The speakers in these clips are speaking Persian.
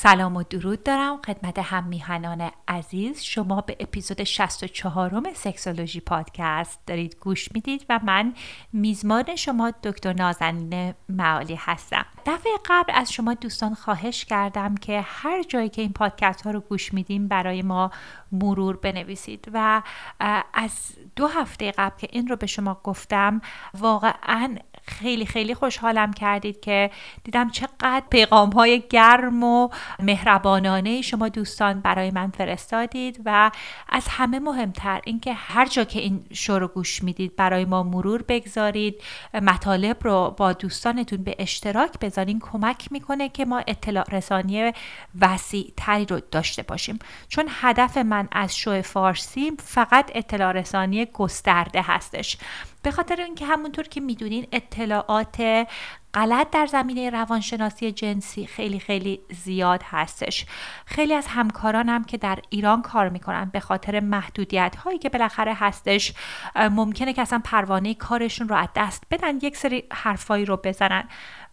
سلام و درود دارم خدمت هم میهنان عزیز. شما به اپیزود 64 م سکسولوژی پادکست دارید گوش می‌دید و من میزمان شما دکتر نازنین معالی هستم. دفعه قبل از شما دوستان خواهش کردم که هر جایی که این پادکست ها رو گوش میدیم برای ما مرور بنویسید و از دو هفته قبل که این رو به شما گفتم واقعا خیلی خیلی خوشحالم کردید که دیدم چقدر پیغام های گرم و مهربانانه شما دوستان برای من فرستادید و از همه مهمتر اینکه هر جا که این شو رو گوش می‌دید برای ما مرور بگذارید. مطالب رو با دوستانتون به اشتراک بذارین کمک می‌کنه که ما اطلاع رسانی وسیع تری رو داشته باشیم. چون هدف من از شو فارسی فقط اطلاع رسانی گسترده هستش. به خاطر اینکه همونطور که می‌دونین اطلاعات غلط در زمینه روانشناسی جنسی خیلی خیلی زیاد هستش. خیلی از همکارانم که در ایران کار می‌کنن به خاطر محدودیت هایی که بالاخره هستش ممکنه که اصلا پروانه کارشون رو از دست بدن یک سری حرفایی رو بزنن.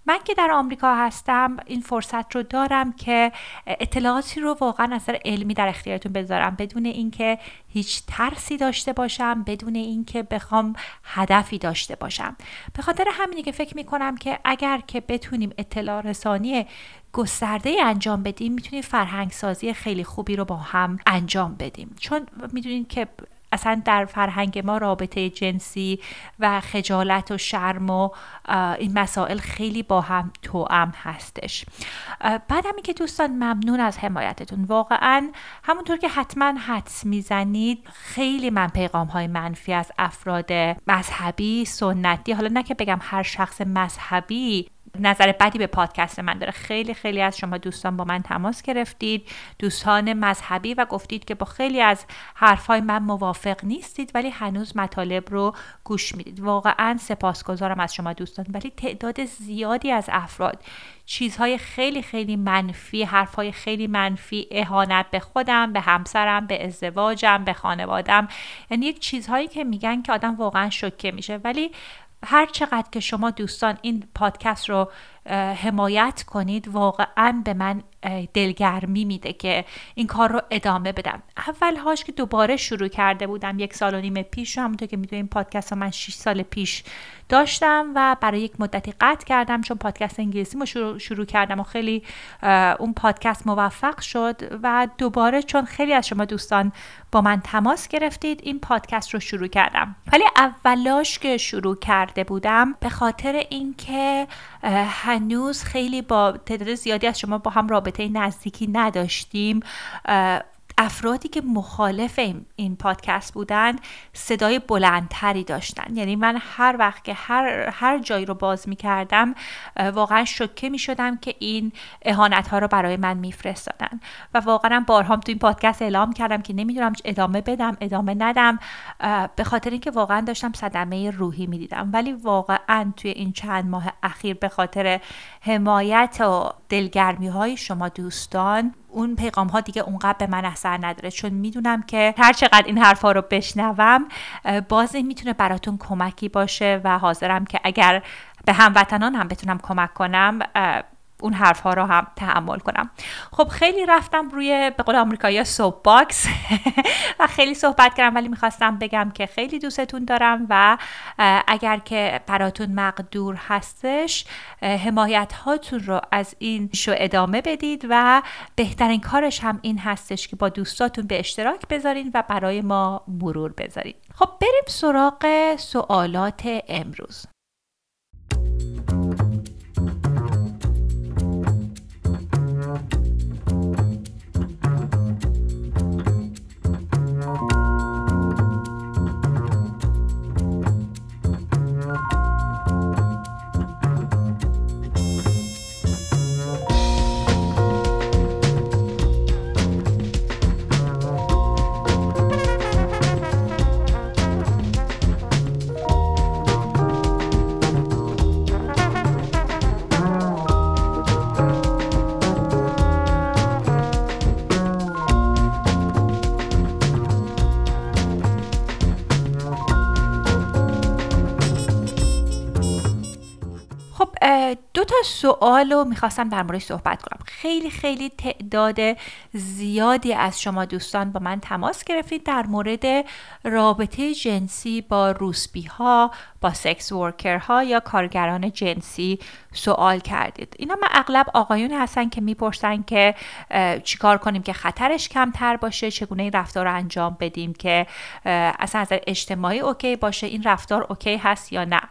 من که در آمریکا هستم این فرصت رو دارم که اطلاعاتی رو واقعا از علمی در اختیارتون بذارم. بدون اینکه هیچ ترسی داشته باشم بدون اینکه بخوام هدفی داشته باشم. به خاطر همینی که فکر می‌کنم که اگر که بتونیم اطلاع رسانی گسترده انجام بدیم می‌تونیم فرهنگ سازی خیلی خوبی رو با هم انجام بدیم. چون می‌دونید که اصلا در فرهنگ ما رابطه جنسی و خجالت و شرم و این مسائل خیلی با هم توام هستش. بعد همی که دوستان ممنون از حمایتتون. واقعا همونطور که حتما حدس می‌زنید خیلی من پیغام های منفی از افراد مذهبی سنتی حالا نه که بگم هر شخص مذهبی نظر بدی به پادکست من داره. خیلی خیلی از شما دوستان با من تماس گرفتید. دوستان مذهبی و گفتید که با خیلی از حرفهای من موافق نیستید ولی هنوز مطالب رو گوش می‌دید. واقعا سپاسگزارم از شما دوستان. ولی تعداد زیادی از افراد چیزهای خیلی خیلی منفی حرفهای خیلی منفی اهانت به خودم به همسرم به ازدواجم به خانوادم. یعنی یک چیزهایی که میگن که آدم واقعا شوکه میشه. ولی هر چقدر که شما دوستان این پادکست رو حمایت کنید واقعا به من دلگرمی میده که این کار رو ادامه بدم. اول هاش که دوباره شروع کرده بودم یک سال و نیم پیش همونطور که می‌دونیم پادکست رو من 6 سال پیش داشتم و برای یک مدتی قطع کردم چون پادکست انگلیسی رو شروع, شروع کردم و خیلی اون پادکست موفق شد و دوباره چون خیلی از شما دوستان با من تماس گرفتید این پادکست رو شروع کردم. ولی اولاش که شروع کرده بودم به خاطر اینکه هنوز خیلی با تعداد زیادی از شما با هم رابطه نزدیکی نداشتیم. افرادی که مخالف این پادکست بودن صدای بلندتری داشتن. یعنی من هر وقت که هر, هر جایی رو باز می کردم واقعا شکه می شدم که این اهانت ها رو برای من میفرستادن. و واقعا بارها تو این پادکست اعلام کردم که نمی‌دونم ادامه بدم ادامه ندم. به خاطر اینکه واقعا داشتم صدمه روحی می‌دیدم. ولی واقعا توی این چند ماه اخیر به خاطر حمایت و دلگرمی های شما دوستان اون پیغام ها دیگه اونقدر به من اثر نداره. چون می‌دونم که هر چقدر این حرفا رو بشنوم باز این می‌تونه براتون کمکی باشه و حاضرم که اگر به هموطنان هم بتونم کمک کنم اون حرف ها رو هم تحمل کنم. خب خیلی رفتم روی به قول آمریکایی soap box و خیلی صحبت کردم ولی می‌خواستم بگم که خیلی دوستتون دارم و اگر که براتون مقدور هستش حمایت هاتون رو از این شو ادامه بدید و بهترین کارش هم این هستش که با دوستاتون به اشتراک بذارین و برای ما مرور بذارید خب بریم سراغ سوالات امروز. تا سوال رو می‌خواستم در مورد صحبت کنم. خیلی خیلی تعداد زیادی از شما دوستان با من تماس گرفتید در مورد رابطه جنسی با روسپی ها با sex worker ها یا کارگران جنسی سوال کردید. اینا من اغلب آقایون هستن که می‌پرسن که چیکار کنیم که خطرش کمتر باشه چگونه این رفتار رو انجام بدیم که اصلا از اجتماعی okay باشه این رفتار okay هست یا نه.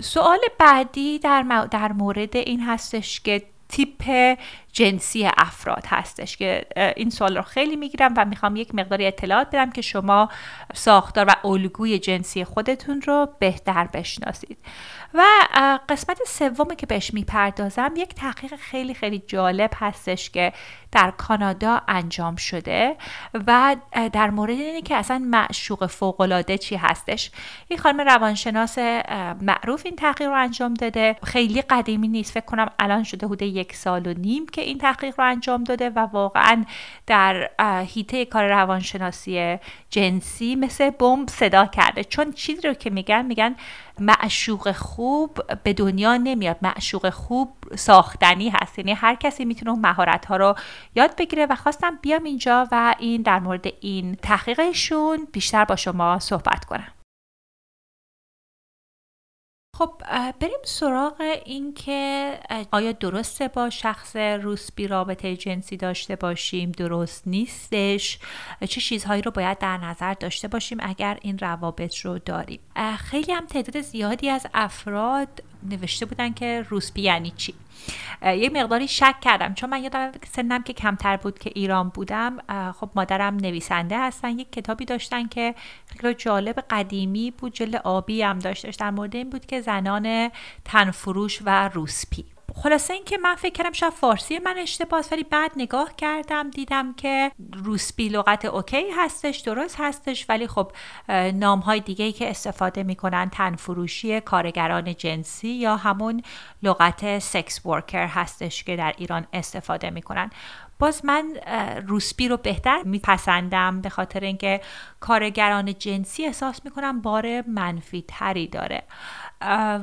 سوال بعدی در, در مورد این هستش که تیپ جنسی افراد هستش که این سوال رو خیلی می‌گیرم و می‌خوام یک مقداری اطلاعات بدم که شما ساختار و الگوی جنسی خودتون رو بهتر بشناسید. و قسمت سومی که بهش می‌پردازم یک تحقیق خیلی خیلی جالب هستش که در کانادا انجام شده و در مورد اینه که اصلا معشوق فوقالعاده چی هستش. این خانم روانشناس معروف این تحقیق رو انجام داده. خیلی قدیمی نیست فکر کنم الان شده حدود یک سال و نیم که این تحقیق رو انجام داده و واقعا در هیته کار روانشناسی جنسی مثل بمب صدا کرده. چون چیزی رو که میگن میگن معشوق خوب به دنیا نمیاد. معشوق خوب ساختنی هست. یعنی هر کسی می‌تونه مهارت ها رو یاد بگیره و خواستم بیام اینجا و این در مورد این تحقیقشون بیشتر با شما صحبت کنم. خب بریم سراغ این که آیا درسته با شخص روسبی رابطه جنسی داشته باشیم؟ درست نیستش. چه چیزهایی رو باید در نظر داشته باشیم اگر این روابط رو داریم؟ خیلی هم تعداد زیادی از افراد نوشته بودن که روسبی یعنی چی. یه مقداری شک کردم. چون من یادم سنم که کمتر بود که ایران بودم خب مادرم نویسنده هستن. یک کتابی داشتن که خیلی جالب قدیمی بود جل آبی هم داشتش در مورد این بود که زنان تنفروش و روسپی. خلاصه اینکه من فکر کردم شاید فارسی من اشتباه ولی بعد نگاه کردم دیدم که روسبی لغت اوکی هستش درست هستش ولی خب نام های دیگه ای که استفاده می‌کنن تنفروشی کارگران جنسی یا همون لغت سکس ورکر هستش که در ایران استفاده می‌کنن. باز من روسبی رو بهتر میپسندم به خاطر اینکه کارگران جنسی احساس می‌کنم بار منفی تری داره.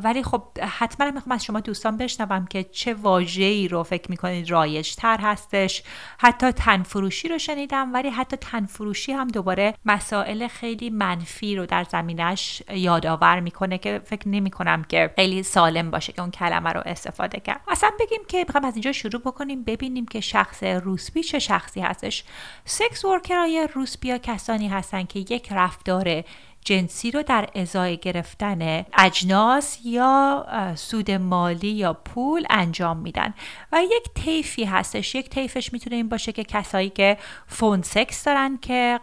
ولی خب حتما می‌خوام از شما دوستان بشنوم که چه واژه‌ای رو فکر می‌کنید رایج تر هستش. حتی تنفروشی رو شنیدم ولی حتی تنفروشی هم دوباره مسائل خیلی منفی رو در زمینش یادآور می‌کنه که فکر نمی کنم که خیلی سالم باشه که اون کلمه رو استفاده کرد. اصلا بگیم که می‌خوام از اینجا شروع بکنیم ببینیم که شخص روسبی چه شخصی هستش. سکس ورکرهای روسبی ها کسانی هستن که یک رفتار جنسی رو در ازای گرفتن اجناس یا سود مالی یا پول انجام میدن. و یک طیفی هستش. یک طیفش می‌تونه این باشه که کسایی که phone sex دارن که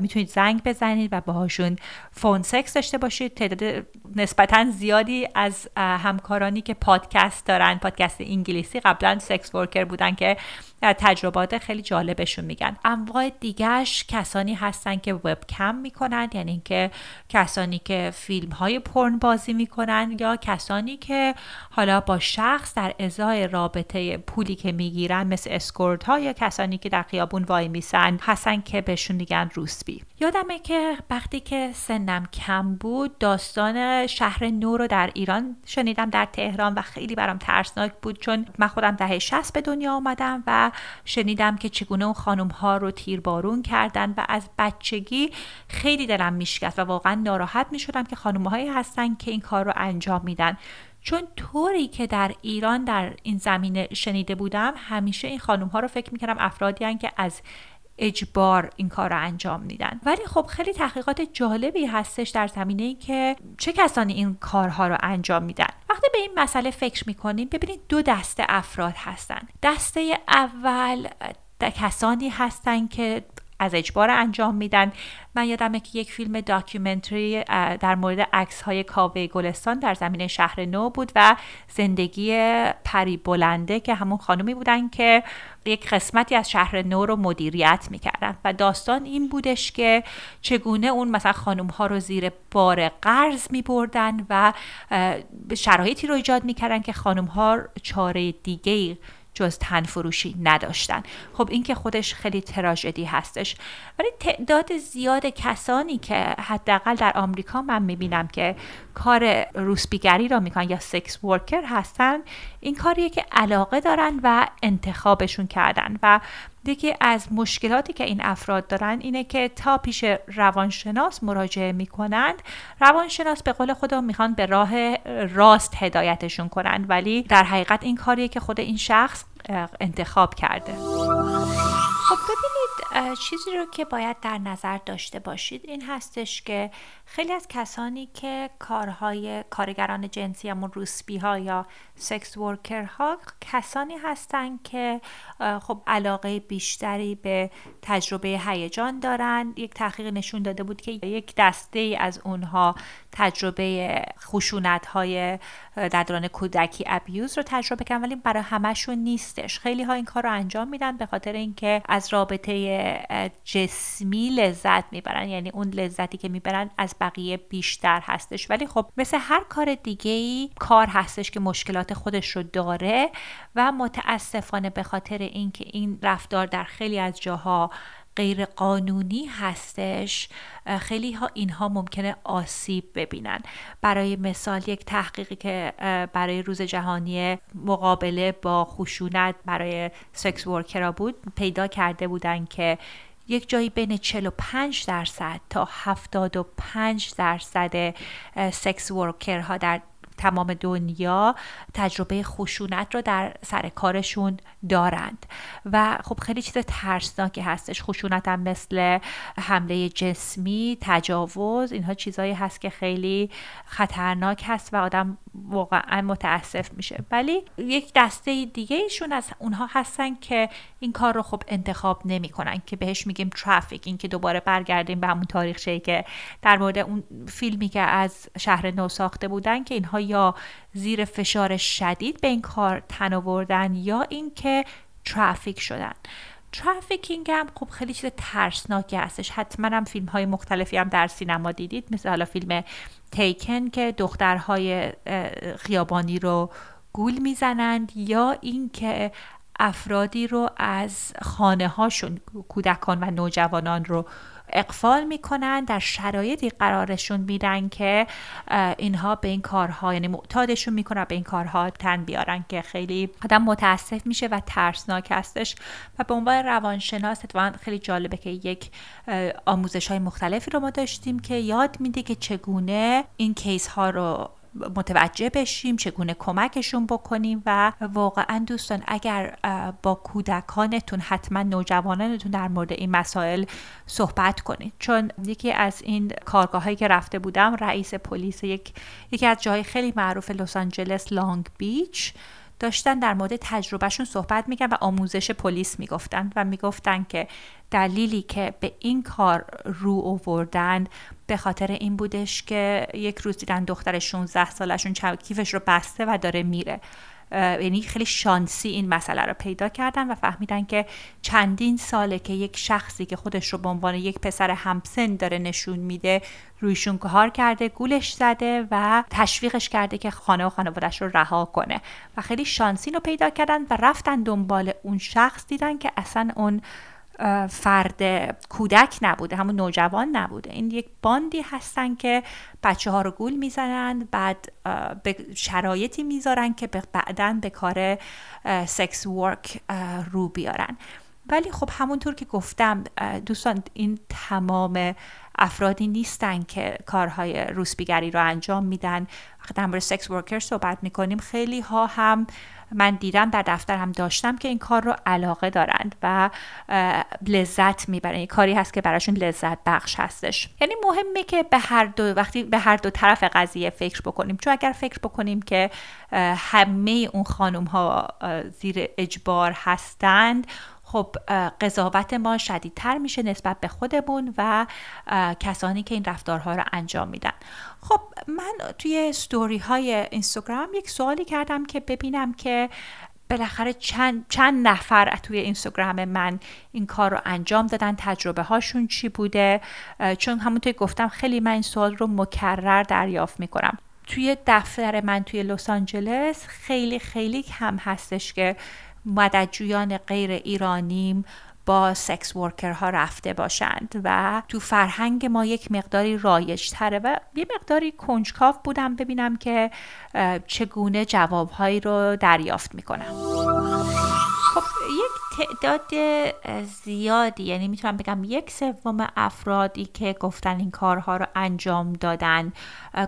می‌تونید زنگ بزنید و باهاشون phone sex داشته باشید. تعداد نسبتا زیادی از همکارانی که پادکست دارن پادکست انگلیسی قبلا sex worker بودن که تجربات خیلی جالبشون میگن. انواع دیگهش کسانی هستن که وب کم می‌کنن یعنی اینکه کسانی که فیلم های پرن بازی می‌کنن یا کسانی که حالا با شخص در ازای رابطه پولی که می‌گیرن مثل اسکورت ها یا کسانی که در خیابون وای میسن هستن که بهشون میگن روسبی یادمه که وقتی که سنم کم بود. داستان شهر نو رو در ایران شنیدم در تهران و خیلی برام ترسناک بود چون من خودم دهه 60 به دنیا آمدم و شنیدم که چگونه اون خانم ها رو تیربارون کردن و از بچگی خیلی دلم میشکست و واقعا ناراحت می‌شدم که خانم هایی هستن که این کار رو انجام میدن. چون طوری که در ایران در این زمینه شنیده بودم همیشه این خانم ها رو فکر می‌کردم افرادی که از اجبار این کار رو انجام میدن. ولی خب خیلی تحقیقات جالبی هستش در زمینه ای که چه کسانی این کارها رو انجام میدن. وقتی به این مسئله فکر می‌کنیم ببینید دو دسته افراد هستن. دسته اول کسانی هستن که از اجبار انجام میدن. من یادمه که یک فیلم داکیومنتری در مورد عکس های کاوه گلستان در زمین شهر نو بود و زندگی پری بلنده که همون خانومی بودن که یک قسمتی از شهر نو رو مدیریت می‌کردن و داستان این بودش که چگونه اون مثلا خانم ها رو زیر بار قرض میبردن و شرایطی رو ایجاد می‌کردن که خانم ها چاره دیگه جز تنفروشی نداشتن. خب این که خودش خیلی تراژدی هستش. ولی تعداد زیاد کسانی که حداقل در آمریکا من می‌بینم که کار روسبیگری را می‌کنن یا سکس ورکر هستن این کاریه که علاقه دارن و انتخابشون کردن و یکی از مشکلاتی که این افراد دارن اینه که تا پیش روانشناس مراجعه می‌کنند روانشناس به قول خودم می‌خوان به راه راست هدایتشون کنند ولی در حقیقت این کاریه که خود این شخص انتخاب کرده. خب ببینید چیزی رو که باید در نظر داشته باشید این هستش که خیلی از کسانی که کارهای کارگران جنسی همون روسبی ها یا سکس ورکر ها کسانی هستند که خب علاقه بیشتری به تجربه هیجان دارند یک تحقیق نشون داده بود که یک دسته از اونها تجربه خشونت های در دوران کودکی ابیوز رو تجربه کردن ولی برای همشون نیستش. خیلی ها این کار رو انجام میدن به خاطر اینکه از رابطه جسمی لذت می‌برن. یعنی اون لذتی که می‌برن از بقیه بیشتر هستش. ولی خب مثل هر کار دیگه ای کار هستش که مشکلات خودش رو داره و متاسفانه به خاطر اینکه این رفتار در خیلی از جاها غیر قانونی هستش. خیلی ها اینها ممکنه آسیب ببینن. برای مثال یک تحقیقی که برای روز جهانی مقابله با خشونت برای سکس ورکرا بود پیدا کرده بودن که یک جایی بین 45 درصد تا 75 درصد سکس ورکرها در تمام دنیا تجربه خشونت رو در سر کارشون دارند. و خب خیلی چیز ترسناکی هستش. خشونت هم مثل حمله جسمی تجاوز اینها چیزهایی هست که خیلی خطرناک هست و آدم واقعا متاسف میشه. ولی یک دسته دیگه ایشون از اونها هستن که این کار رو خب انتخاب نمی‌کنن که بهش میگیم ترافیک این که دوباره برگردیم به همون تاریخ که در مورد اون فیلمی که از شهر نو ساخته بودن که اینها یا زیر فشار شدید به این کار تن آوردن یا اینکه ترافیک شدن. ترافیکینگ هم خب خیلی چیز ترسناکی هستش. حتما هم فیلم های مختلفی هم در سینما دیدید. مثل حالا فیلم تیکن که دخترهای خیابانی رو گول می‌زنند یا اینکه افرادی رو از خانه هاشون کودکان و نوجوانان رو اقفال می‌کنن در شرایطی قرارشون میدن که اینها به این کارها یعنی معتادشون می‌کنن به این کارها تن بیارن که خیلی آدم متاسف میشه و ترسناک هستش. و به عنوان روانشناس اتفاقا خیلی جالبه که یک آموزش های مختلفی رو ما داشتیم که یاد میده که چگونه این کیس ها رو متوجه بشیم چگونه کمکشون بکنیم و واقعا دوستان اگر با کودکانتون حتما نوجوانانتون در مورد این مسائل صحبت کنید. چون یکی از این کارگاه هایی که رفته بودم رئیس پلیس یک یکی از جای خیلی معروف لس آنجلس لانگ بیچ. داشتن در مورد تجربهشون صحبت میکن و آموزش پلیس می‌گفتن و می‌گفتن که دلیلی که به این کار رو آوردن به خاطر این بودش که یک روز دیدن دختر 16 سالشون کیفش رو بسته و داره میره. یعنی خیلی شانسی این مسئله رو پیدا کردن و فهمیدن که چندین ساله که یک شخصی که خودش رو به عنوان یک پسر همسن داره نشون میده رویشون کار کرده گولش زده و تشویقش کرده که خانه و خانوادش رو رها کنه. و خیلی شانسی رو پیدا کردن و رفتن دنبال اون شخص دیدن که اصلا اون فرد کودک نبوده همون نوجوان نبوده. این یک باندی هستن که بچه ها رو گول می‌زنن بعد به شرایطی می‌ذارن که بعدا به کار سکس ورک رو بیارن. ولی خب همونطور که گفتم دوستان این تمام افرادی نیستن که کارهای روسبیگری رو انجام میدن. وقتی در مورد سکس ورکر صحبت می‌کنیم. خیلی ها هم من دیدم در دفتر هم داشتم که این کار رو علاقه دارند و لذت می‌برن. این کاری هست که براشون لذت بخش هستش. یعنی مهمه که به هر دو وقتی به هر دو طرف قضیه فکر بکنیم. چون اگر فکر بکنیم که همه اون خانم ها زیر اجبار هستند خب قضاوت ما شدیدتر میشه نسبت به خودمون و کسانی که این رفتارها رو انجام میدن. خب من توی ستوری های اینستاگرام یک سوالی کردم که ببینم که بالاخره چند, چند نفر توی اینستاگرام من این کار رو انجام دادن تجربه هاشون چی بوده؟ چون همونطور گفتم خیلی من این سوال رو مکرر دریافت می‌کنم. توی دفتر من توی لس آنجلس خیلی خیلی کم هستش که مددجویان غیر ایرانیم با سکس ها رفته باشند و تو فرهنگ ما یک مقداری رایج تره و یه مقداری کنجکاو بودم ببینم که چگونه جوابهایی رو دریافت می‌کنم. خب یک تعداد زیادی یعنی می‌تونم بگم یک سوم افرادی که گفتن این کارها رو انجام دادن.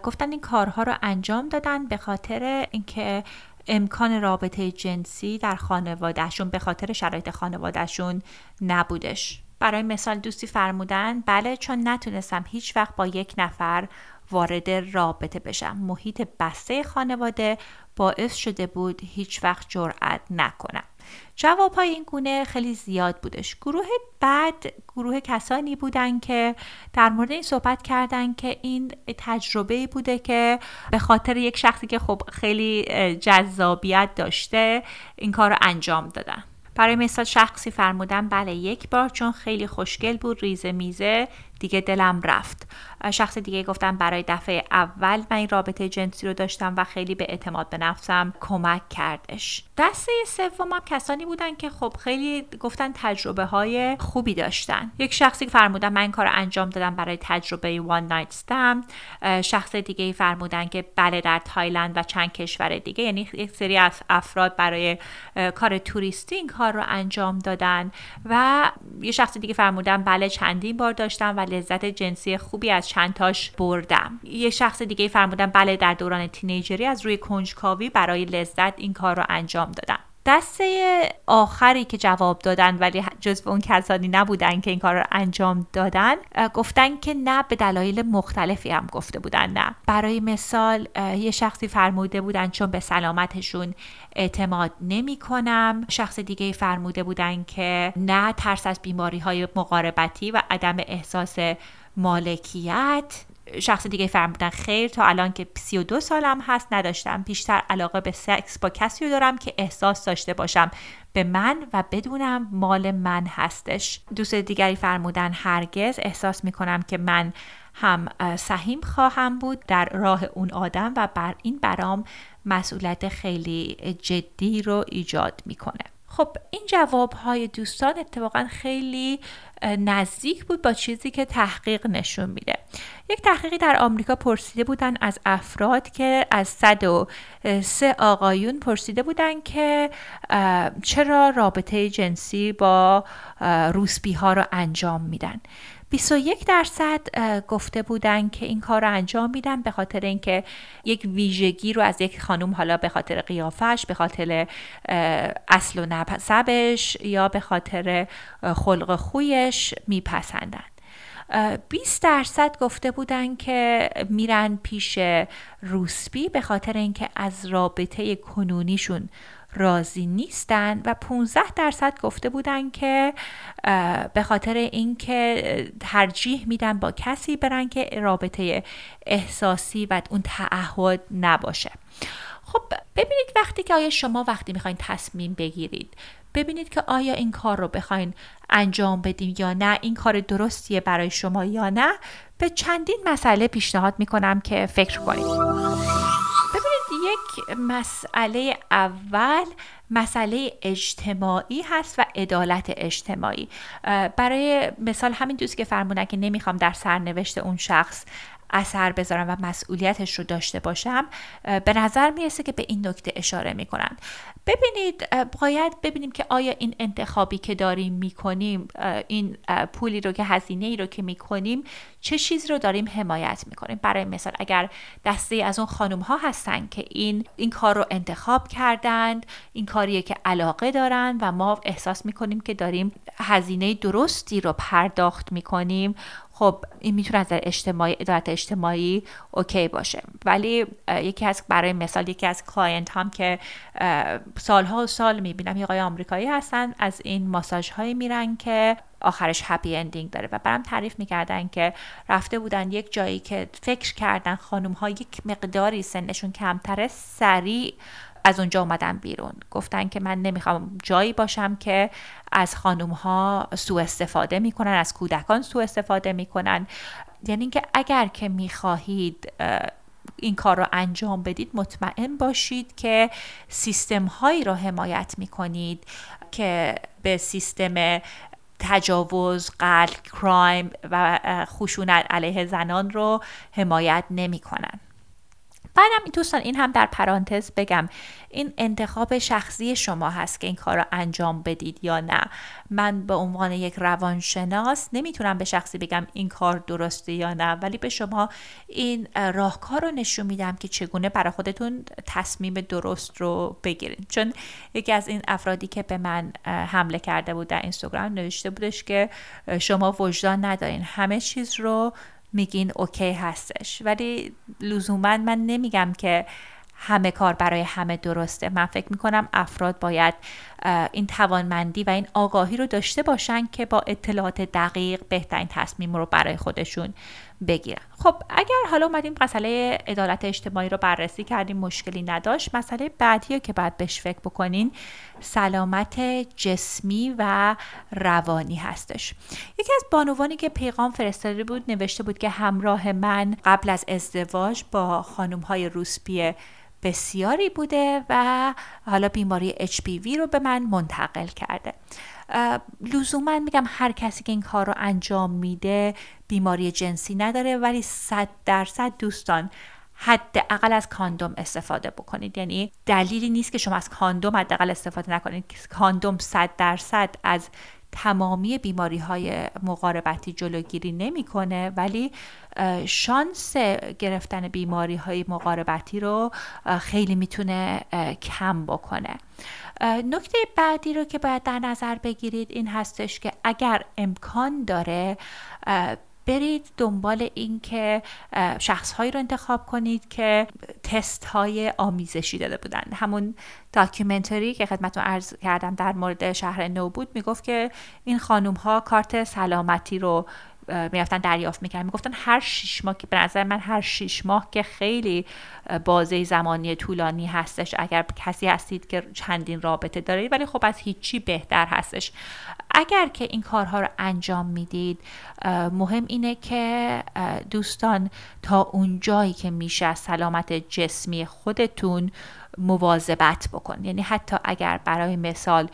گفتن این کارها رو انجام دادن به خاطر اینکه امکان رابطه جنسی در خانوادهشون به خاطر شرایط خانوادهشون نبودش. برای مثال دوستی فرمودن بله چون نتونستم هیچ وقت با یک نفر وارد رابطه بشم. محیط بسته خانواده باعث شده بود هیچ وقت جرأت نکنم. جواب های این گونه خیلی زیاد بودش. گروه بعد گروه کسانی بودن که در مورد این صحبت کردن که این تجربه بوده که به خاطر یک شخصی که خب خیلی جذابیت داشته این کار رو انجام دادن. برای مثال شخصی فرمودن بله یک بار چون خیلی خوشگل بود ریزه میزه دیگه دلم رفت. شخص دیگه گفتم برای دفعه اول من این رابطه جنسی رو داشتم و خیلی به اعتماد به نفسم کمک کردش. دسته سوم هم کسانی بودن که خب خیلی گفتن تجربه های خوبی داشتن. یک شخصی فرمودن من این کار انجام دادم برای تجربه وان نایت ستم شخص دیگه فرمودن که بله در تایلند و چند کشور دیگه یعنی یک سری از افراد برای کار توریستی این کار رو انجام دادن و یه شخص دیگه فرمودن بله چندین بار داشتم و لذت جنسی خوبی از چند تاش بردم. یه شخص دیگه فرمودن بله در دوران تینیجری از روی کنجکاوی برای لذت این کار رو انجام دادم. دسته آخری که جواب دادن ولی جزو اون کسانی نبودن که این کار رو انجام دادن گفتن که نه به دلایل مختلفی هم گفته بودن نه. برای مثال یه شخصی فرموده بودن چون به سلامتشون اعتماد نمی کنم شخص دیگه فرموده بودن که نه ترس از بیماری های مقاربتی و عدم احساس مالکیت. شخص دیگه فرمودن خیر تا الان که 32 سالم هست نداشتم. بیشتر علاقه به سکس با کسی رو دارم که احساس داشته باشم به من و بدونم مال من هستش. دوست دیگری فرمودن هرگز احساس می‌کنم که من هم سهیم خواهم بود در راه اون آدم و بر این برام مسئولیت خیلی جدی رو ایجاد می‌کنه. خب این جواب های دوستان اتفاقا خیلی نزدیک بود با چیزی که تحقیق نشون میده. یک تحقیقی در آمریکا پرسیده بودن از افراد که از 103 آقایون پرسیده بودن که چرا رابطه جنسی با روسبی ها رو انجام میدن. 21 درصد گفته بودن که این کار رو انجام میدن به خاطر اینکه یک ویژگی رو از یک خانم حالا به خاطر قیافش به خاطر اصل و نسبش یا به خاطر خلق خویش میپسندن. 20 درصد گفته بودن که میرن پیش روسبی به خاطر اینکه از رابطه کنونیشون راضی نیستن و 15 درصد گفته بودن که به خاطر اینکه ترجیح میدن با کسی برن که رابطه احساسی و اون تعهد نباشه. خب ببینید وقتی که آیا شما وقتی می‌خواین تصمیم بگیرید ببینید که آیا این کار رو بخواین انجام بدیم یا نه این کار درستیه برای شما یا نه به چندین مسئله پیشنهاد می‌کنم که فکر کنید. یک مسئله اول مسئله اجتماعی هست و عدالت اجتماعی. برای مثال همین دوست که فرمونن که نمی‌خوام در سرنوشت اون شخص اثر بذارم و مسئولیتش رو داشته باشم به نظر می‌رسه که به این نکته اشاره می‌کنن. ببینید باید ببینیم که آیا این انتخابی که داریم می‌کنیم این پولی رو که هزینه ای رو که می‌کنیم چه چیزی رو داریم حمایت می‌کنیم؟ برای مثال اگر دسته از اون خانم ها هستن که این این کار رو انتخاب کردند این کاریه که علاقه دارن و ما احساس می‌کنیم که داریم هزینه درستی رو پرداخت می‌کنیم خب این می‌تونه از اجتماعی ادارت اجتماعی okay باشه. ولی یکی از برای مثال یکی از client هام که سالها و سال می‌بینم یه آقای آمریکایی هستن از این ماساژ هایی میرن که آخرش happy ending داره. و برام تعریف می‌کردن که رفته بودن یک جایی که فکر کردن خانم ها یک مقداری سنشون کمتره سریع از اونجا اومدن بیرون گفتن که من نمی‌خوام جایی باشم که از خانم ها سوء استفاده می‌کنن از کودکان سوء استفاده می‌کنن یعنی اینکه اگر که می‌خواهید این کار رو انجام بدید مطمئن باشید که سیستم هایی رو حمایت می کنید که به سیستم تجاوز، قتل، کرایم و خشونت علیه زنان رو حمایت نمی کنن. بعدم دوستان این هم در پرانتز بگم این انتخاب شخصی شما هست که این کار رو انجام بدید یا نه. من به عنوان یک روانشناس نمی‌تونم به شخصی بگم این کار درسته یا نه ولی به شما این راهکار رو نشون میدم که چگونه برای خودتون تصمیم درست رو بگیرید چون یکی از این افرادی که به من حمله کرده بود در اینستاگرام نوشته بودش که شما وجدان ندارین همه چیز رو میگین اوکی هستش. ولی لزوما من نمیگم که همه کار برای همه درسته. من فکر می‌کنم افراد باید این توانمندی و این آگاهی رو داشته باشن که با اطلاعات دقیق بهترین تصمیم رو برای خودشون بگیرن خب اگر حالا اومدیم مسئله عدالت اجتماعی رو بررسی کردیم مشکلی نداشت مسئله بعدی که باید بهش فکر بکنین سلامت جسمی و روانی هستش. یکی از بانوانی که پیغام فرستاده بود نوشته بود که همراه من قبل از ازدواج با خانم های روسپی بسیاری بوده و حالا بیماری HPV رو به من منتقل کرده. لزوما میگم هر کسی که این کار رو انجام میده بیماری جنسی نداره ولی صد درصد دوستان حداقل از کاندوم استفاده بکنید. یعنی دلیلی نیست که شما از کاندوم حداقل استفاده نکنید. کاندوم صد درصد از تمامی بیماری های مقاربتی جلوگیری نمی‌کنه ولی شانس گرفتن بیماری های مقاربتی رو خیلی می‌تونه کم بکنه. نکته بعدی رو که باید در نظر بگیرید این هستش که اگر امکان داره برید دنبال این که شخص هایی رو انتخاب کنید که تست های آمیزشی داده بودن. همون داکیومنتری که خدمتتون عرض کردم در مورد شهر نو بود می‌گفت که این خانوم ها کارت سلامتی رو می‌رفتن دریافت می‌کردن. می‌گفتن هر شیش ماه که به نظر من هر شیش ماه که خیلی بازه زمانی طولانی هستش. اگر کسی هستید که چندین رابطه دارید ولی خب از هیچی بهتر هستش. اگر که این کارها رو انجام می‌دید مهم اینه که دوستان تا اون جایی که میشه از سلامت جسمی خودتون مواظبت بکن. یعنی حتی اگر برای مثال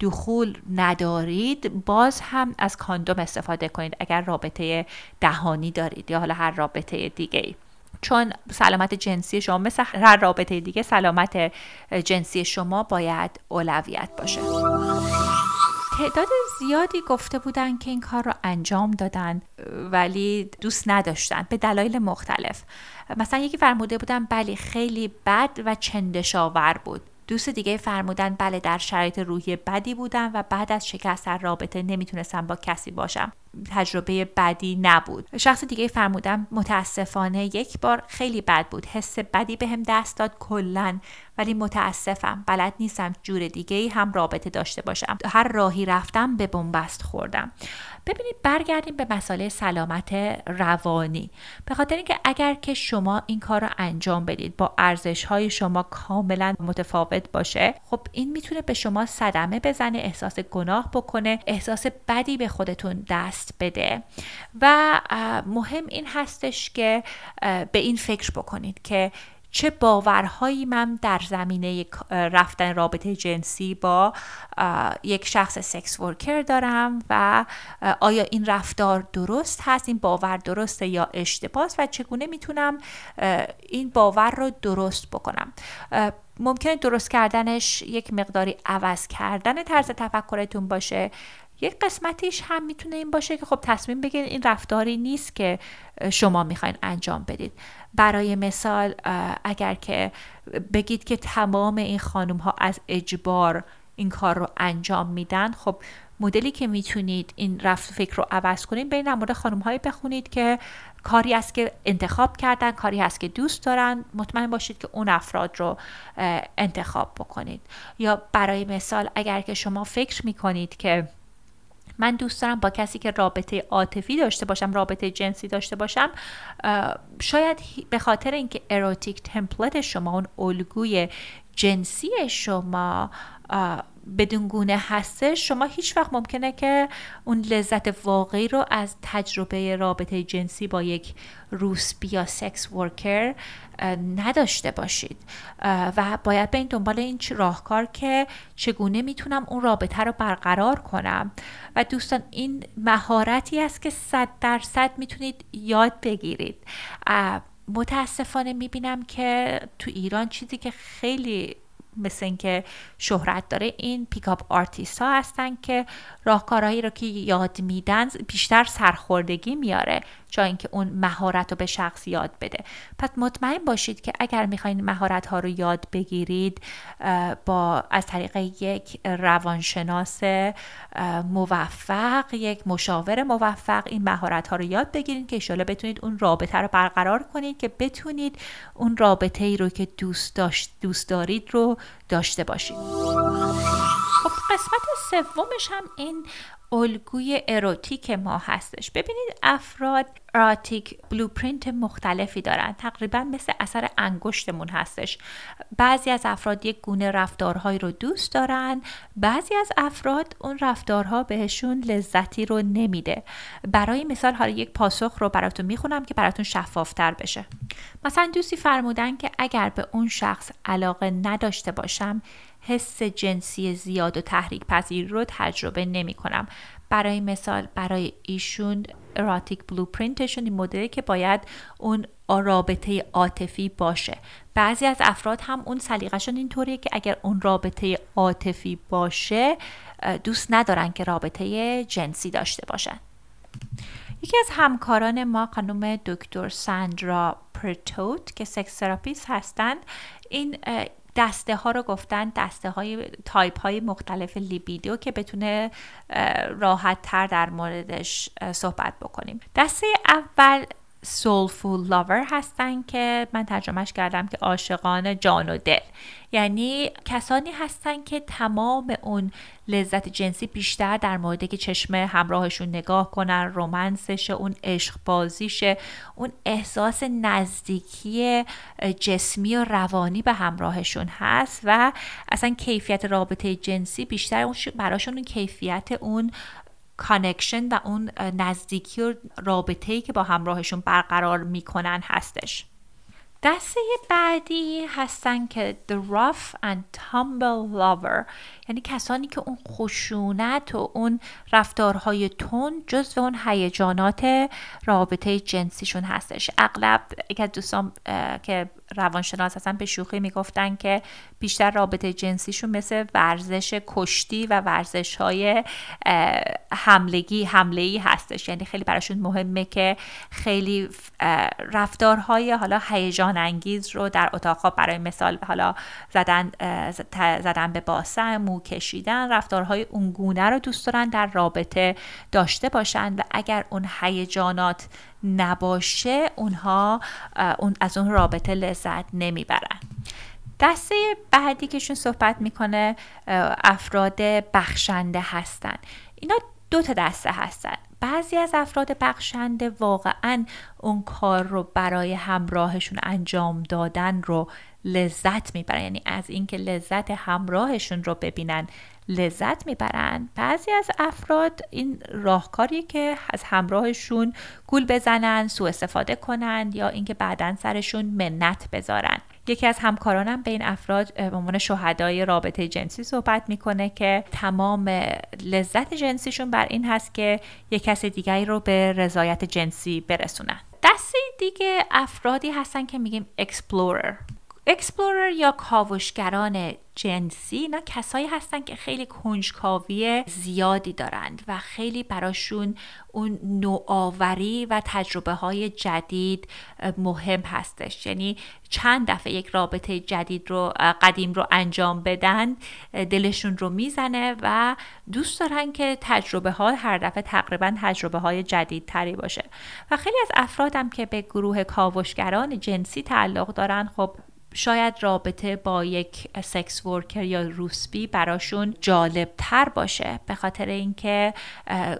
دخول ندارید باز هم از کاندوم استفاده کنید اگر رابطه دهانی دارید یا حالا هر رابطه دیگه چون سلامت جنسی شما مثل هر رابطه دیگه سلامت جنسی شما باید اولویت باشه. تعداد زیادی گفته بودن که این کار رو انجام دادن ولی دوست نداشتن به دلایل مختلف. مثلا یکی فرموده بودن بلی خیلی بد و چندشاور بود. دوست دیگه فرمودن بله در شرایط روحی بدی بودن و بعد از شکست در رابطه نمی‌تونستم با کسی باشم. تجربه بدی نبود. شخص دیگه فرمودن متاسفانه یک بار خیلی بد بود. حس بدی بهم به دست داد کلا ولی متاسفم. بلد نیستم جور دیگه هم رابطه داشته باشم. هر راهی رفتم به بنبست خوردم. ببینید برگردیم به مسئله سلامت روانی. به خاطر اینکه اگر که شما این کار رو انجام بدید با ارزش های شما کاملا متفاوت باشه خب این می‌تونه به شما صدمه بزنه احساس گناه بکنه احساس بدی به خودتون دست بده. و مهم این هستش که به این فکر بکنید که چه باورهایی من در زمینه رفتن رابطه جنسی با یک شخص سکس ورکر دارم و آیا این رفتار درست هست؟ این باور درسته یا اشتباه و چگونه می‌تونم این باور رو درست بکنم؟ ممکنه درست کردنش یک مقداری عوض کردن طرز تفکرتون باشه. یک قسمتیش هم می‌تونه این باشه که خب تصمیم بگیرید این رفتاری نیست که شما می‌خواین انجام بدید. برای مثال اگر که بگید که تمام این خانم ها از اجبار این کار رو انجام میدن خب مدلی که می‌تونید این رفت فکر رو عوض کنید بین مورد خانم هایی بخونید که کاری است که انتخاب کردن کاری هست که دوست دارن مطمئن باشید که اون افراد رو انتخاب بکنید. یا برای مثال اگر که شما فکر می‌کنید که من دوست دارم با کسی که رابطه عاطفی داشته باشم رابطه جنسی داشته باشم شاید به خاطر اینکه اروتیک تمپلت شما اون الگوی جنسی شما بدون گونه هستش شما هیچ وقت ممکنه که اون لذت واقعی رو از تجربه رابطه جنسی با یک روسبی یا سکس ورکر نداشته باشید. و باید به این دنبال این راهکار که چگونه می‌تونم اون رابطه رو برقرار کنم. و دوستان این مهارتی است که صد درصد می‌تونید یاد بگیرید. متاسفانه می‌بینم که تو ایران چیزی که خیلی مثل اینکه شهرت داره. این pickup artist ها هستن که راهکارهایی رو که یاد میدن بیشتر سرخوردگی میاره جا اینکه اون مهارت رو به شخص یاد بده. پس مطمئن باشید که اگر می‌خواین مهارت ها رو یاد بگیرید با از طریق یک روانشناس موفق یک مشاور موفق این مهارت ها رو یاد بگیرید که ایشالا بتونید اون رابطه رو برقرار کنید که بتونید اون رابطه ای رو که دوست, داشت، دوست دارید رو داشته باشید خب قسمت سومش هم این الگوی اروتیک ما هستش. ببینید افراد اراتیک بلوپرینت مختلفی دارن. تقریبا مثل اثر انگشتمون هستش. بعضی از افراد یک گونه رفتارهایی رو دوست دارن. بعضی از افراد اون رفتارها بهشون لذتی رو نمیده. برای مثال حالا یک پاسخ رو براتون می‌خونم که براتون شفافتر بشه. مثلا دوستی فرمودن که اگر به اون شخص علاقه نداشته باشم حس جنسی زیاد و تحریک پذیر رو تجربه نمی کنم. برای مثال برای ایشون اراتیک بلوپرینتشون این مدلی که باید اون رابطه عاطفی باشه. بعضی از افراد هم اون سلیقهشون اینطوریه که اگر اون رابطه عاطفی باشه دوست ندارن که رابطه جنسی داشته باشن. یکی از همکاران ما خانم دکتر ساندرا پرتوت که sex therapist هستند این دسته ها رو گفتن دسته های تایپ های مختلف لیبیدو که بتونه راحت تر در موردش صحبت بکنیم. دسته اول soulful lover هستن که من ترجمهش کردم که عاشقان جان و دل. یعنی کسانی هستن که تمام اون لذت جنسی بیشتر در مورد که چشم همراهشون نگاه کنن romance ش اون عشق بازیشه اون احساس نزدیکی جسمی و روانی به همراهشون هست و اصلا کیفیت رابطه جنسی بیشتر براشون اون کیفیت اون connection و اون نزدیکی و رابطه ای که با همراهشون برقرار می‌کنن هستش. دسته بعدی هستن که the rough and tumble lover. یعنی کسانی که اون خشونت و اون رفتارهای تون جز اون هیجانات رابطه جنسیشون هستش. اغلب یک از دوستان که روانشناس هستن به شوخی می‌گفتن که بیشتر رابطه جنسیشون مثل ورزش کشتی و ورزش های حملگی حمله ای هستش. یعنی خیلی براشون مهمه که خیلی رفتارهای حالا هیجان انگیز رو در اتاقها برای مثال حالا زدن زدن به باسه کشیدن رفتارهای اونگونه رو دوست دارن در رابطه داشته باشن و اگر اون هیجانات نباشه اونها اون از اون رابطه لذت نمی‌برن. دسته بعدی کهشون صحبت می‌کنه افراد بخشنده هستن. اینا دو تا دسته هستن. بعضی از افراد بخشنده واقعا اون کار رو برای همراهشون انجام دادن رو لذت می‌برن. یعنی از اینکه لذت همراهشون رو ببینن لذت می‌برن. بعضی از افراد این راهکاری که از همراهشون گول بزنن سوء استفاده کنن یا اینکه بعدا سرشون منت بذارن. یکی از همکارانم به این افراد به عنوان شهدای رابطه جنسی صحبت می‌کنه که تمام لذت جنسیشون بر این هست که یک کس دیگری رو به رضایت جنسی برسونن. دسته دیگه افرادی هستن که میگیم explorer اکسپلورر یا کاوشگران جنسی اینا کسایی هستن که خیلی کنجکاوی زیادی دارند و خیلی براشون اون نوآوری و تجربه های جدید مهم هستش. یعنی چند دفعه یک رابطه جدید رو قدیم رو انجام بدن دلشون رو می‌زنه و دوست دارن که تجربه ها هر دفعه تقریبا تجربه های جدید تری باشه. و خیلی از افرادم که به گروه کاوشگران جنسی تعلق دارن خب شاید رابطه با یک سکس ورکر یا روسبی براشون جالب تر باشه به خاطر اینکه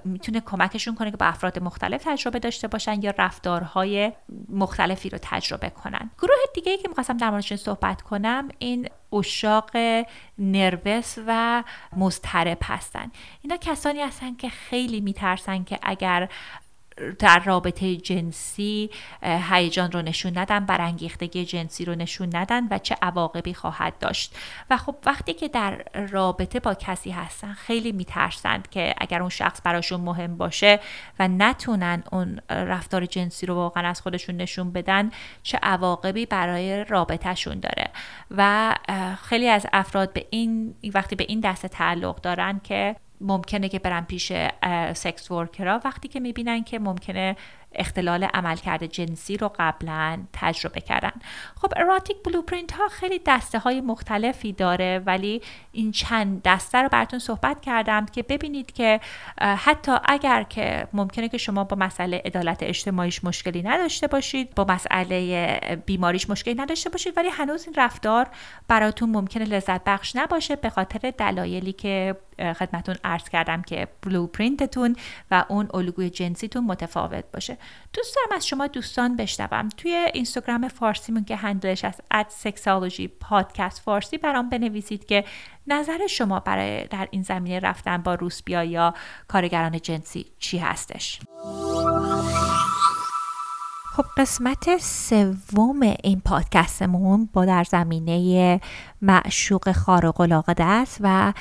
می‌تونه کمکشون کنه که با افراد مختلف تجربه داشته باشن یا رفتارهای مختلفی رو تجربه کنن. گروه دیگه ای که می‌خواستم در موردش صحبت کنم این اشاق نروس و مضطرب هستن. اینا کسانی هستن که خیلی میترسن که اگر در رابطه جنسی هیجان رو نشون ندن برانگیختگی جنسی رو نشون ندن و چه عواقبی خواهد داشت. و خب وقتی که در رابطه با کسی هستن خیلی میترسند که اگر اون شخص براشون مهم باشه و نتونن اون رفتار جنسی رو واقعا از خودشون نشون بدن چه عواقبی برای رابطهشون داره. و خیلی از افراد به این وقتی به این دسته تعلق دارن که ممکنه که برن پیش سکس ورکرها وقتی که می‌بینن که ممکنه اختلال عملکرد جنسی رو قبلا تجربه کردن. خب اراتیک بلوپرینت ها خیلی دسته های مختلفی داره ولی این چند دسته رو براتون صحبت کردم که ببینید که حتی اگر که ممکنه که شما با مسئله عدالت اجتماعیش مشکلی نداشته باشید با مسئله بیماریش مشکلی نداشته باشید ولی هنوز این رفتار براتون ممکنه لذت بخش نباشه به خاطر دلایلی که خدمتون عرض کردم که بلوپرینتتون و اون الگوی جنسیتون متفاوت باشه. دوست دارم از شما دوستان بشنوم. توی اینستاگرام فارسیمون که هندلش از اد سکسالوجی پادکست فارسی برام بنویسید که نظر شما برای در این زمینه رفتن با روسبیا یا کارگران جنسی چی هستش؟ خب قسمت سوم این پادکستمون با در زمینه معشوق خارق العاده است و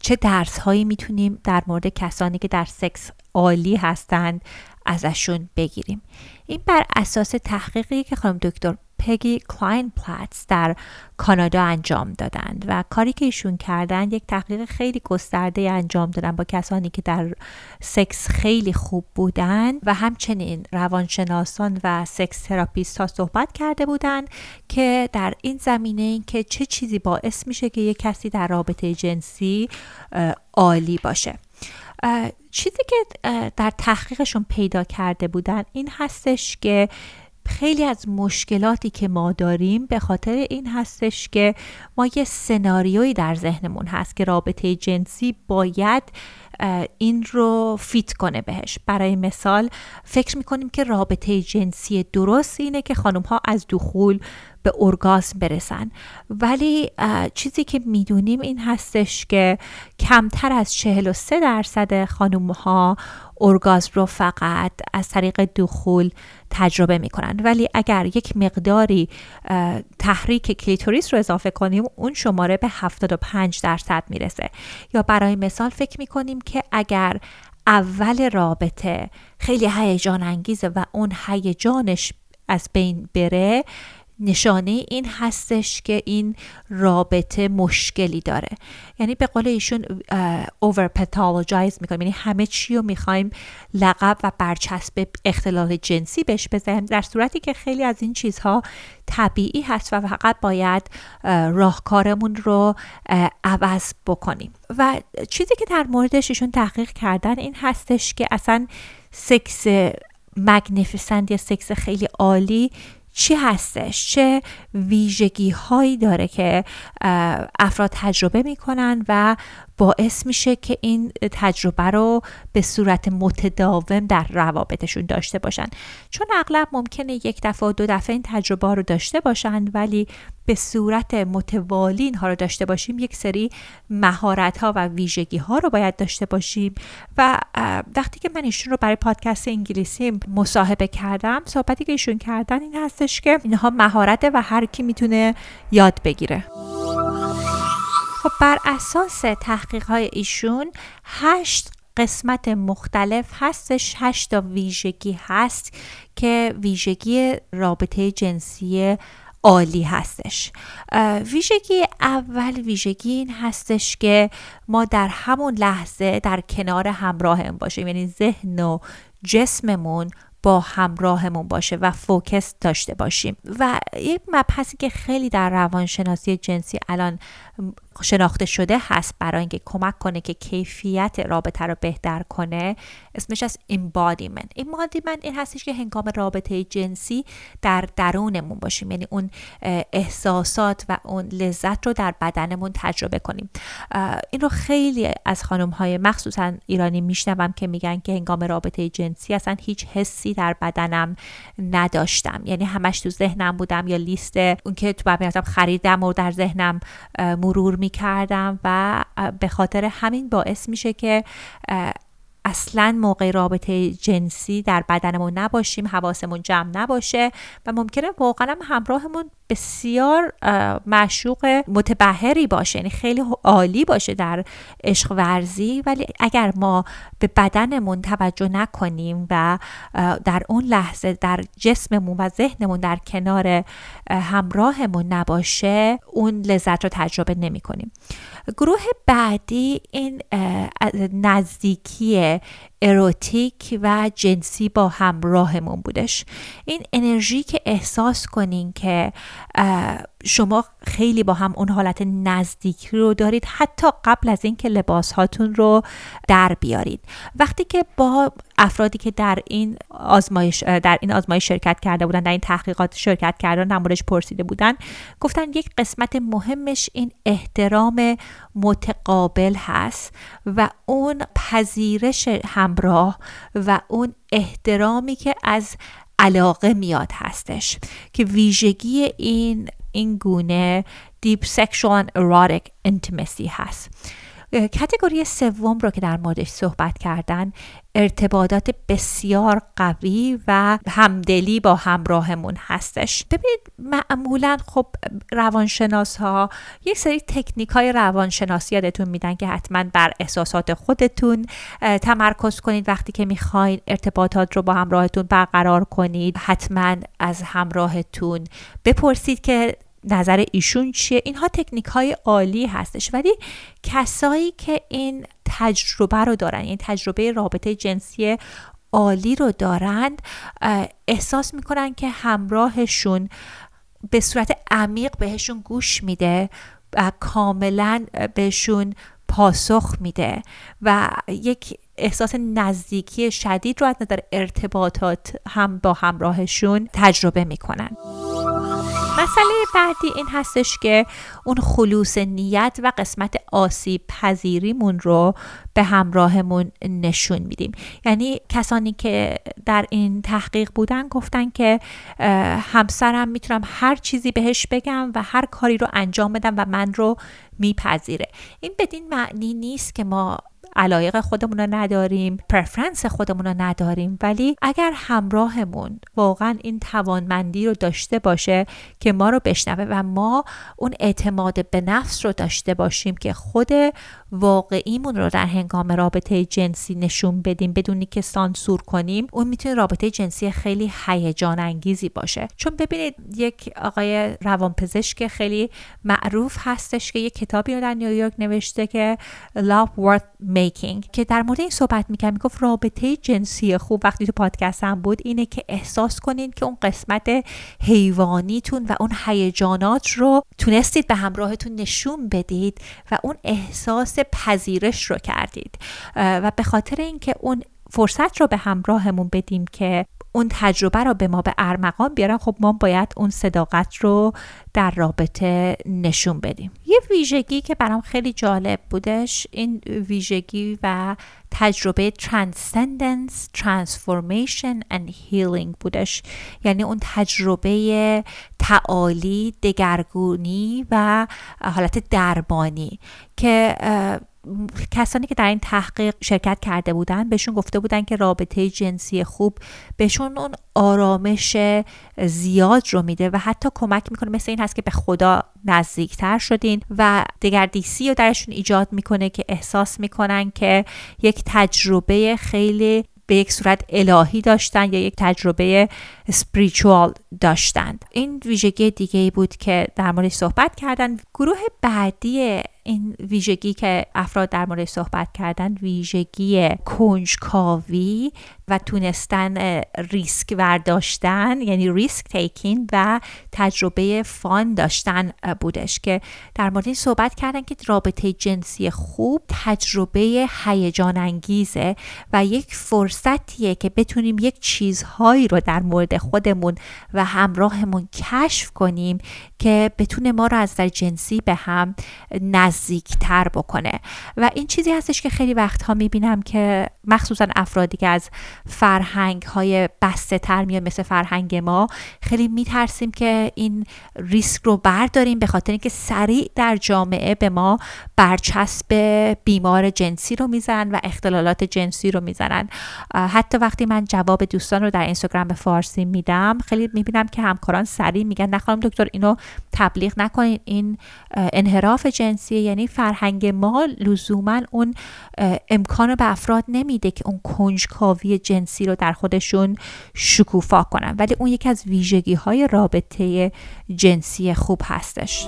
چه درس هایی می‌تونیم در مورد کسانی که در سکس عالی هستند ازشون بگیریم. این بر اساس تحقیقی که خانم دکتر پگی کلاین پلاتس در کانادا انجام دادند و کاری که ایشون کردن یک تحقیق خیلی گسترده انجام دادن با کسانی که در سکس خیلی خوب بودن و همچنین روانشناسان و sex therapist ها صحبت کرده بودند که در این زمینه این که چه چیزی باعث میشه که یک کسی در رابطه جنسی عالی باشه. چیزی که در تحقیقشون پیدا کرده بودن این هستش که خیلی از مشکلاتی که ما داریم به خاطر این هستش که ما یه سناریویی در ذهنمون هست که رابطه جنسی باید این رو fit کنه بهش. برای مثال فکر می‌کنیم که رابطه جنسی درست اینه که خانم ها از دخول به ارگاسم برسن. ولی چیزی که می‌دونیم این هستش که کمتر از 43 درصد خانم ها ارگازم رو فقط از طریق دخول تجربه می‌کنن. ولی اگر یک مقداری تحریک کلیتوریس رو اضافه کنیم اون شماره به 75 درصد می‌رسه. یا برای مثال فکر می‌کنیم که اگر اول رابطه خیلی هیجان انگیزه و اون هیجانش از بین بره نشانه این هستش که این رابطه مشکلی داره. یعنی به قول ایشون اوور پتالوجایز می‌کنیم. یعنی همه چی رو می‌خوایم لقب و برچسب اختلال جنسی بهش بزنیم. در صورتی که خیلی از این چیزها طبیعی هست و فقط باید راهکارمون رو عوض بکنیم. و چیزی که در موردش ایشون تحقیق کردن این هستش که اصلا سکس مگنیفیسنت یا سکس خیلی عالی چی هستش؟ چه ویژگی هایی داره که افراد تجربه می‌کنن و باعث میشه که این تجربه رو به صورت متداوم در روابطشون داشته باشن. چون اغلب ممکنه یک دفعه دو دفعه این تجربه رو داشته باشن ولی به صورت متوالی اینها رو داشته باشیم یک سری مهارت ها و ویژگی ها رو باید داشته باشیم. و وقتی که من ایشون رو برای پادکست انگلیسی مصاحبه کردم صحبتی که ایشون کردن این هستش که اینها مهارت و هر کی می‌تونه یاد بگیره. خب بر اساس تحقیق های ایشون هشت قسمت مختلف هستش. هشت تا ویژگی هست که ویژگی رابطه جنسی عالی هستش. ویژگی اول ویژگی این هستش که ما در همون لحظه در کنار همراهم باشیم. یعنی ذهن و جسممون با همراهمون باشه و فوکس داشته باشیم. و یک مبحثی که خیلی در روانشناسی جنسی الان شناخته شده هست برای اینکه کمک کنه که کیفیت رابطه رو بهتر کنه اسمش از embodiment. Embodiment این هستش که هنگام رابطه جنسی در درونمون باشیم. یعنی اون احساسات و اون لذت رو در بدنمون تجربه کنیم. این رو خیلی از خانم های مخصوصا ایرانی میشنوم که میگن که هنگام رابطه جنسی اصلا هیچ حسی در بدنم نداشتم. یعنی همش تو ذهنم بودم یا لیست اون که تو خریدم و در ذهنم مرور می کردم و به خاطر همین باعث میشه که اصلا موقع رابطه جنسی در بدنمون نباشیم حواسمون جمع نباشه و ممکنه واقعا هم همراهمون بسیار معشوق متبهری باشه یعنی خیلی عالی باشه در عشق ورزی. ولی اگر ما به بدنمون توجه نکنیم و در اون لحظه در جسممون و ذهنمون در کنار همراهمون نباشه اون لذت رو تجربه نمی کنیم گروه بعدی این نزدیکی اروتیک و جنسی با همراهمون بودش. این انرژی که احساس کنین که شما خیلی با هم اون حالت نزدیکی رو دارید حتی قبل از اینکه لباس هاتون رو در بیارید. وقتی که با افرادی که در این آزمایش در این آزمایش شرکت کرده بودن در این تحقیقات شرکت کردن نمورش پرسیده بودن گفتن یک قسمت مهمش این احترام متقابل هست و اون پذیرش همراه و اون احترامی که از علاقه میاد هستش که ویژگی این این گونه دیپ سکشوال erotic intimacy هست. کتگوری سوم رو که در موردش صحبت کردن ارتباطات بسیار قوی و همدلی با همراهمون هستش. ببینید معمولا خب روانشناس ها یک سری تکنیک های روانشناسی یادتون میدن که حتما بر احساسات خودتون تمرکز کنید وقتی که می‌خواین ارتباطات رو با همراهتون برقرار کنید حتما از همراهتون بپرسید که نظر ایشون چیه؟ اینها تکنیک های عالی هستش ولی کسایی که این تجربه رو دارن این تجربه رابطه جنسی عالی رو دارند احساس می‌کنن که همراهشون به صورت عمیق بهشون گوش میده و کاملا بهشون پاسخ میده و یک احساس نزدیکی شدید رو از نظر ارتباطات هم با همراهشون تجربه می‌کنن. مسئله بعدی این هستش که اون خلوص نیت و قسمت آسیب پذیریمون رو به همراهمون نشون میدیم. یعنی کسانی که در این تحقیق بودن گفتن که همسرم می‌تونم هر چیزی بهش بگم و هر کاری رو انجام بدم و من رو میپذیره. این بدین معنی نیست که ما علایق خودمون رو نداریم پرفرنس خودمون رو نداریم ولی اگر همراهمون واقعا این توانمندی رو داشته باشه که ما رو بشنوه و ما اون اعتماد به نفس رو داشته باشیم که خود واقعیمون رو در هنگام رابطه جنسی نشون بدیم بدونی که سانسور کنیم اون می‌تونه رابطه جنسی خیلی هیجان انگیزی باشه. چون ببینید یک آقای روانپزشک خیلی معروف هستش که یک کتابی رو در نیویورک نوشته که Love Worth Making که در مورد این صحبت می‌کنم می‌گفت رابطه جنسی خوب وقتی تو پادکست هم بود اینه که احساس کنید که اون قسمت حیوانیتون و اون هیجانات رو تونستید به همراهتون نشون بدید و اون احساس پذیرش رو کردید. و به خاطر اینکه اون فرصت رو به همراهمون بدیم که اون تجربه رو به ما به ارمغان بیارن خب ما باید اون صداقت رو در رابطه نشون بدیم. یه ویژگی که برام خیلی جالب بودش این ویژگی و تجربه transcendence transformation and healing بودش. یعنی اون تجربه تعالی دگرگونی و حالت دربانی که کسانی که در این تحقیق شرکت کرده بودن بهشون گفته بودن که رابطه جنسی خوب بهشون اون آرامش زیاد رو میده و حتی کمک می‌کنه. مثل این هست که به خدا نزدیکتر شدین و دگردیسی رو درشون ایجاد می‌کنه که احساس می‌کنن که یک تجربه خیلی به یک صورت الهی داشتن یا یک تجربه سپریچوال داشتند این ویژگی دیگه ای بود که در موردش صحبت کردن. گروه بعدی این ویژگی که افراد در مورد صحبت کردن ویژگی کنجکاوی و تونستن ریسک برداشتن یعنی ریسک تیکین و تجربه فان داشتن بودش که در مورد این صحبت کردن که رابطه جنسی خوب تجربه هیجان انگیزه و یک فرصتیه که بتونیم یک چیزهایی رو در مورد خودمون و همراهمون کشف کنیم که بتونه ما رو از در جنسی به هم نزدیکتر بکنه. و این چیزی هستش که خیلی وقتها می‌بینم که مخصوصا افرادی که از فرهنگ های بسته تر میاد مثل فرهنگ ما خیلی میترسیم که این ریسک رو برداریم به خاطر اینکه سریع در جامعه به ما برچسب بیمار جنسی رو می‌زنن و اختلالات جنسی رو می‌زنن. حتی وقتی من جواب دوستان رو در اینستاگرام به فارسی میدم خیلی می‌بینم که همکاران سریع میگن نخواهم دکتر اینو تبلیغ نکنید این انحراف جنسی یعنی فرهنگ ما لزوما اون امکان به افراد نمیده که اون کنجکاوی جنسی رو در خودشون شکوفا کنن. ولی اون یکی از ویژگی های رابطه جنسی خوب هستش.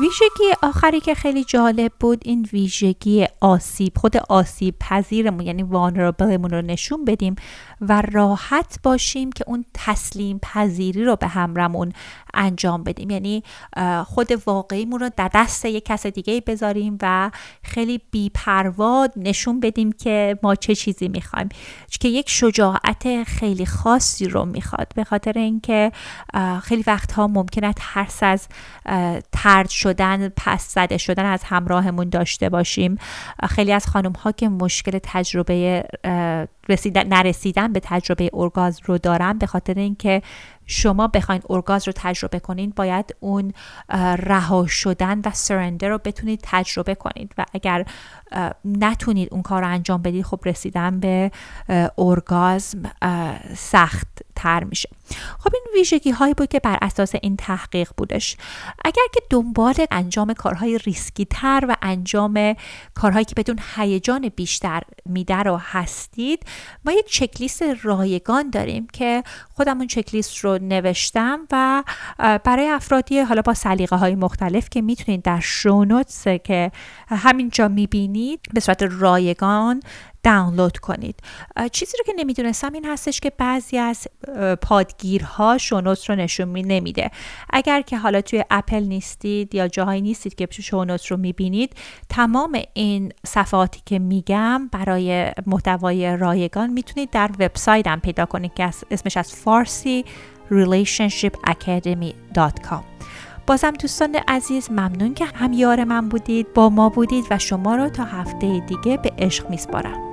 ویژگی آخری که خیلی جالب بود این ویژگی آسیب خود آسیب پذیرمون یعنی وانرابلمون رو نشون بدیم و راحت باشیم که اون تسلیم پذیری رو به همرمون انجام بدیم. یعنی خود واقعیمون رو در دست یک کس دیگه بذاریم و خیلی بیپروا نشون بدیم که ما چه چیزی می‌خوایم. که یک شجاعت خیلی خاصی رو می‌خواد. به خاطر اینکه خیلی وقتها ممکنه ترس از ترد شدن پس زده شدن از همراهمون داشته باشیم. خیلی از خانم ها که مشکل تجربه رسیدن نرسیدن به تجربه ارگازم رو دارن به خاطر اینکه شما بخواین ارگاز رو تجربه کنید باید اون رها شدن و سرندر رو بتونید تجربه کنید. و اگر نتونید اون کار رو انجام بدید خب رسیدن به ارگازم سخت. تر میشه. خب این ویژگی هایی بود که بر اساس این تحقیق بودش. اگر که دنبال انجام کارهای ریسکی تر و انجام کارهایی که بدون هیجان بیشتر میده رو هستید ما یک چکلیست رایگان داریم که خودمون چکلیست رو نوشتم و برای افرادی حالا با سلیقه های مختلف که می‌تونید در شونوتس که همینجا می‌بینید به صورت رایگان دانلود کنید. چیزی رو که نمی‌دونستم این هستش که بعضی از پادگیرها شونوت رو نشون می نمیده. اگر که حالا توی اپل نیستید یا جاهایی نیستید که شونوت رو می‌بینید تمام این صفحاتی که میگم برای محتوای رایگان می‌تونید در وبسایتم پیدا کنید که اسمش از فارسی relationshipacademy.com بازم دوستان عزیز ممنون که هم یار من بودید با ما بودید و شما را تا هفته دیگه به عشق میسپارم.